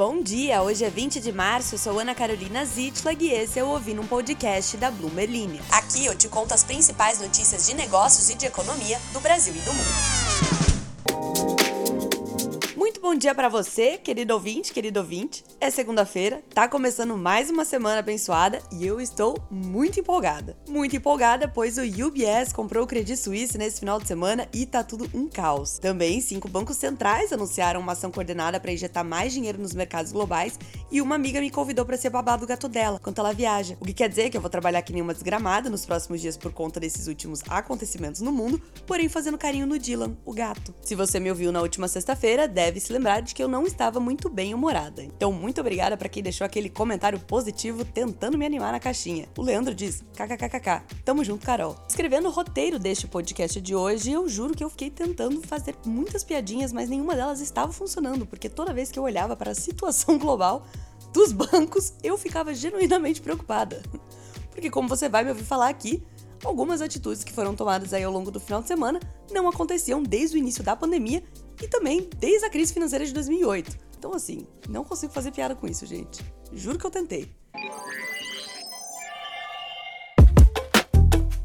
Bom dia, hoje é 20 de março, sou Ana Carolina Zitlag e esse é o Ouvindo um Podcast da Bloomberg Aqui eu te conto as principais notícias de negócios e de economia do Brasil e do mundo. Muito bom dia para você, querido ouvinte, querido ouvinte. É segunda-feira, tá começando mais uma semana abençoada e eu estou muito empolgada. Muito empolgada, pois o UBS comprou o Credit Suisse nesse final de semana e tá tudo um caos. Também, cinco bancos centrais anunciaram uma ação coordenada para injetar mais dinheiro nos mercados globais e uma amiga me convidou para ser babado do gato dela, enquanto ela viaja. O que quer dizer que eu vou trabalhar que nem uma desgramada nos próximos dias por conta desses últimos acontecimentos no mundo, porém fazendo carinho no Dylan, o gato. Se você me ouviu na última sexta-feira, deve se lembrar de que eu não estava muito bem humorada. Então, muito obrigada para quem deixou aquele comentário positivo tentando me animar na caixinha. O Leandro diz: kkkk. Tamo junto, Carol. Escrevendo o roteiro deste podcast de hoje, eu juro que eu fiquei tentando fazer muitas piadinhas, mas nenhuma delas estava funcionando, porque toda vez que eu olhava para a situação global dos bancos, eu ficava genuinamente preocupada. Porque, como você vai me ouvir falar aqui, algumas atitudes que foram tomadas aí ao longo do final de semana não aconteciam desde o início da pandemia e também desde a crise financeira de 2008. Então, assim, não consigo fazer piada com isso, gente. Juro que eu tentei.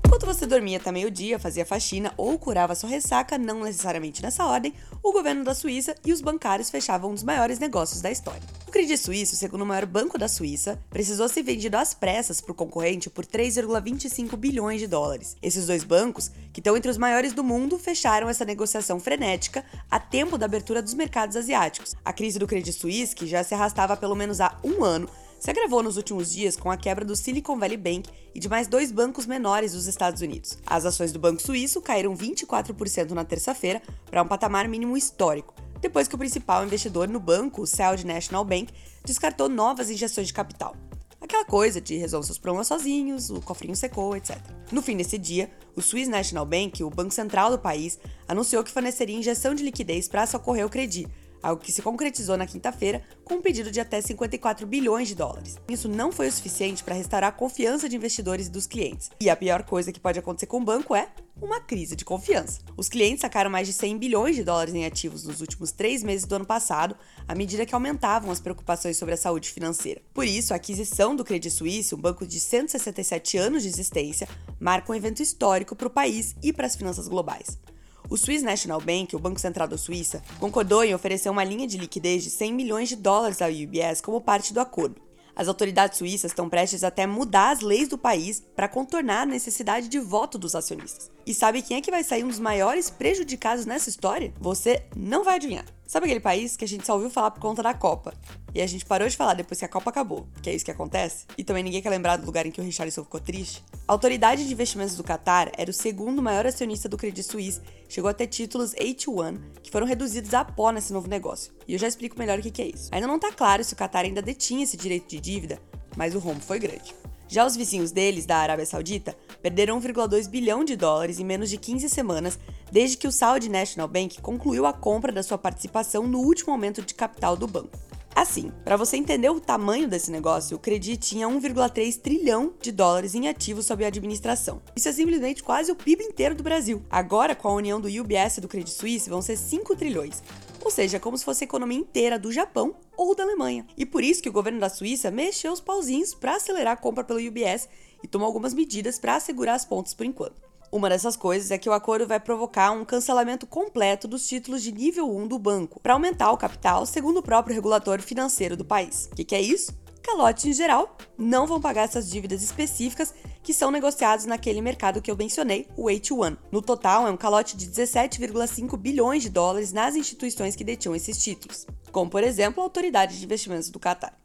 Enquanto você dormia até meio-dia, fazia faxina ou curava sua ressaca, não necessariamente nessa ordem, o governo da Suíça e os bancários fechavam um dos maiores negócios da história. Credit Suisse, segundo o maior banco da Suíça, precisou ser vendido às pressas para o concorrente por 3,25 bilhões de dólares. Esses dois bancos, que estão entre os maiores do mundo, fecharam essa negociação frenética a tempo da abertura dos mercados asiáticos. A crise do Credit Suisse, que já se arrastava pelo menos há um ano, se agravou nos últimos dias com a quebra do Silicon Valley Bank e de mais dois bancos menores dos Estados Unidos. As ações do Banco Suíço caíram 24% na terça-feira para um patamar mínimo histórico, depois que o principal investidor no banco, o Saudi National Bank, descartou novas injeções de capital. Aquela coisa de resolver seus problemas sozinhos, o cofrinho secou, etc. No fim desse dia, o Swiss National Bank, o banco central do país, anunciou que forneceria injeção de liquidez para socorrer o Credit, algo que se concretizou na quinta-feira com um pedido de até 54 bilhões de dólares. Isso não foi o suficiente para restaurar a confiança de investidores e dos clientes. E a pior coisa que pode acontecer com o banco é uma crise de confiança. Os clientes sacaram mais de 100 bilhões de dólares em ativos nos últimos três meses do ano passado, à medida que aumentavam as preocupações sobre a saúde financeira. Por isso, a aquisição do Credit Suisse, um banco de 167 anos de existência, marca um evento histórico para o país e para as finanças globais. O Swiss National Bank, o Banco Central da Suíça, concordou em oferecer uma linha de liquidez de 100 milhões de dólares ao UBS como parte do acordo. As autoridades suíças estão prestes até mudar as leis do país para contornar a necessidade de voto dos acionistas. E sabe quem é que vai sair um dos maiores prejudicados nessa história? Você não vai adivinhar. Sabe aquele país que a gente só ouviu falar por conta da Copa? E a gente parou de falar depois que a Copa acabou, que é isso que acontece? E também ninguém quer lembrar do lugar em que o Richarlison ficou triste? A Autoridade de Investimentos do Qatar era o segundo maior acionista do Credit Suisse, chegou a ter títulos AT1, que foram reduzidos a pó nesse novo negócio. E eu já explico melhor o que é isso. Ainda não tá claro se o Qatar ainda detinha esse direito de dívida, mas o rombo foi grande. Já os vizinhos deles, da Arábia Saudita, perderam 1,2 bilhão de dólares em menos de 15 semanas desde que o Saudi National Bank concluiu a compra da sua participação no último aumento de capital do banco. Assim, para você entender o tamanho desse negócio, o Credit tinha 1,3 trilhão de dólares em ativos sob administração. Isso é simplesmente quase o PIB inteiro do Brasil. Agora, com a união do UBS e do Credit Suisse, vão ser 5 trilhões. Ou seja, como se fosse a economia inteira do Japão ou da Alemanha. E por isso que o governo da Suíça mexeu os pauzinhos para acelerar a compra pelo UBS e tomou algumas medidas para assegurar as pontas por enquanto. Uma dessas coisas é que o acordo vai provocar um cancelamento completo dos títulos de nível 1 do banco, para aumentar o capital, segundo o próprio regulador financeiro do país. O que, que é isso? Calotes em geral não vão pagar essas dívidas específicas que são negociados naquele mercado que eu mencionei, o H1. No total, é um calote de 17,5 bilhões de dólares nas instituições que detinham esses títulos, como por exemplo a Autoridade de Investimentos do Catar.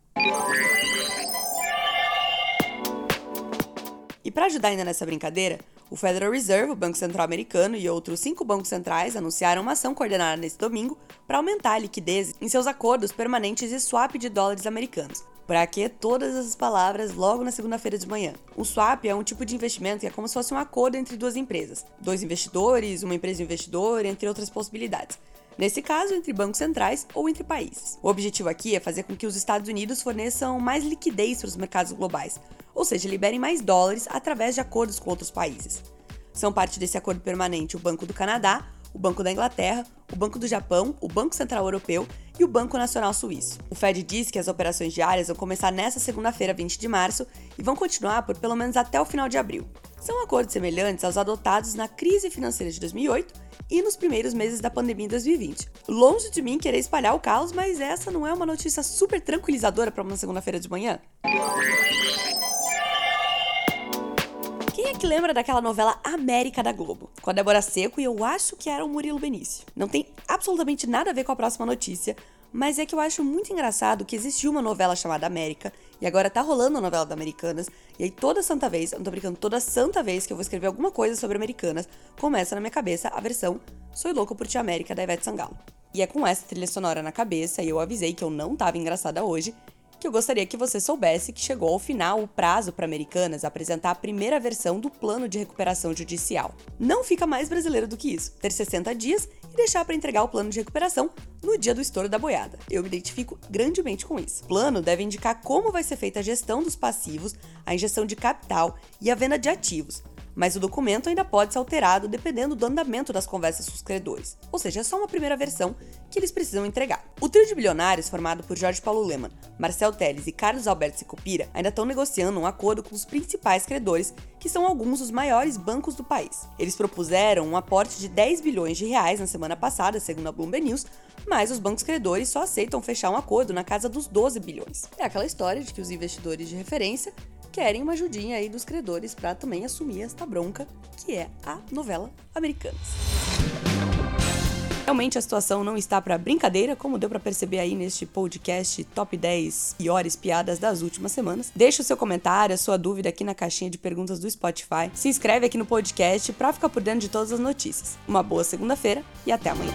E para ajudar ainda nessa brincadeira, o Federal Reserve, o Banco Central Americano e outros cinco bancos centrais anunciaram uma ação coordenada nesse domingo para aumentar a liquidez em seus acordos permanentes de swap de dólares americanos. Para que todas essas palavras logo na segunda-feira de manhã? O swap é um tipo de investimento que é como se fosse um acordo entre duas empresas, dois investidores, uma empresa investidora, entre outras possibilidades. Nesse caso, entre bancos centrais ou entre países. O objetivo aqui é fazer com que os Estados Unidos forneçam mais liquidez para os mercados globais, ou seja, liberem mais dólares através de acordos com outros países. São parte desse acordo permanente o Banco do Canadá, o Banco da Inglaterra, o Banco do Japão, o Banco Central Europeu e o Banco Nacional Suíço. O Fed diz que as operações diárias vão começar nesta segunda-feira, 20 de março, e vão continuar por pelo menos até o final de abril. São acordos semelhantes aos adotados na crise financeira de 2008 e nos primeiros meses da pandemia em 2020. Longe de mim querer espalhar o caos, mas essa não é uma notícia super tranquilizadora para uma segunda-feira de manhã? Que lembra daquela novela América da Globo? Com a Débora Seco e eu acho que era o Murilo Benício. Não tem absolutamente nada a ver com a próxima notícia, mas é que eu acho muito engraçado que existiu uma novela chamada América, e agora tá rolando a novela da Americanas, e aí toda santa vez, eu não tô brincando, toda santa vez que eu vou escrever alguma coisa sobre Americanas, começa na minha cabeça a versão Sou louco por Ti América da Ivete Sangalo. E é com essa trilha sonora na cabeça, e eu avisei que eu não tava engraçada hoje, que eu gostaria que você soubesse que chegou ao final o prazo para Americanas apresentar a primeira versão do plano de recuperação judicial. Não fica mais brasileiro do que isso, ter 60 dias e deixar para entregar o plano de recuperação no dia do estouro da boiada. Eu me identifico grandemente com isso. O plano deve indicar como vai ser feita a gestão dos passivos, a injeção de capital e a venda de ativos, mas o documento ainda pode ser alterado dependendo do andamento das conversas com os credores. Ou seja, é só uma primeira versão que eles precisam entregar. O trio de bilionários, formado por Jorge Paulo Leman, Marcel Teles e Carlos Alberto Sicupira, ainda estão negociando um acordo com os principais credores, que são alguns dos maiores bancos do país. Eles propuseram um aporte de 10 bilhões de reais na semana passada, segundo a Bloomberg News, mas os bancos credores só aceitam fechar um acordo na casa dos 12 bilhões. É aquela história de que os investidores de referência querem uma ajudinha aí dos credores para também assumir esta bronca, que é a novela Americanas. Realmente a situação não está para brincadeira, como deu para perceber aí neste podcast Top 10 piores piadas das últimas semanas. Deixa o seu comentário, a sua dúvida aqui na caixinha de perguntas do Spotify. Se inscreve aqui no podcast para ficar por dentro de todas as notícias. Uma boa segunda-feira e até amanhã.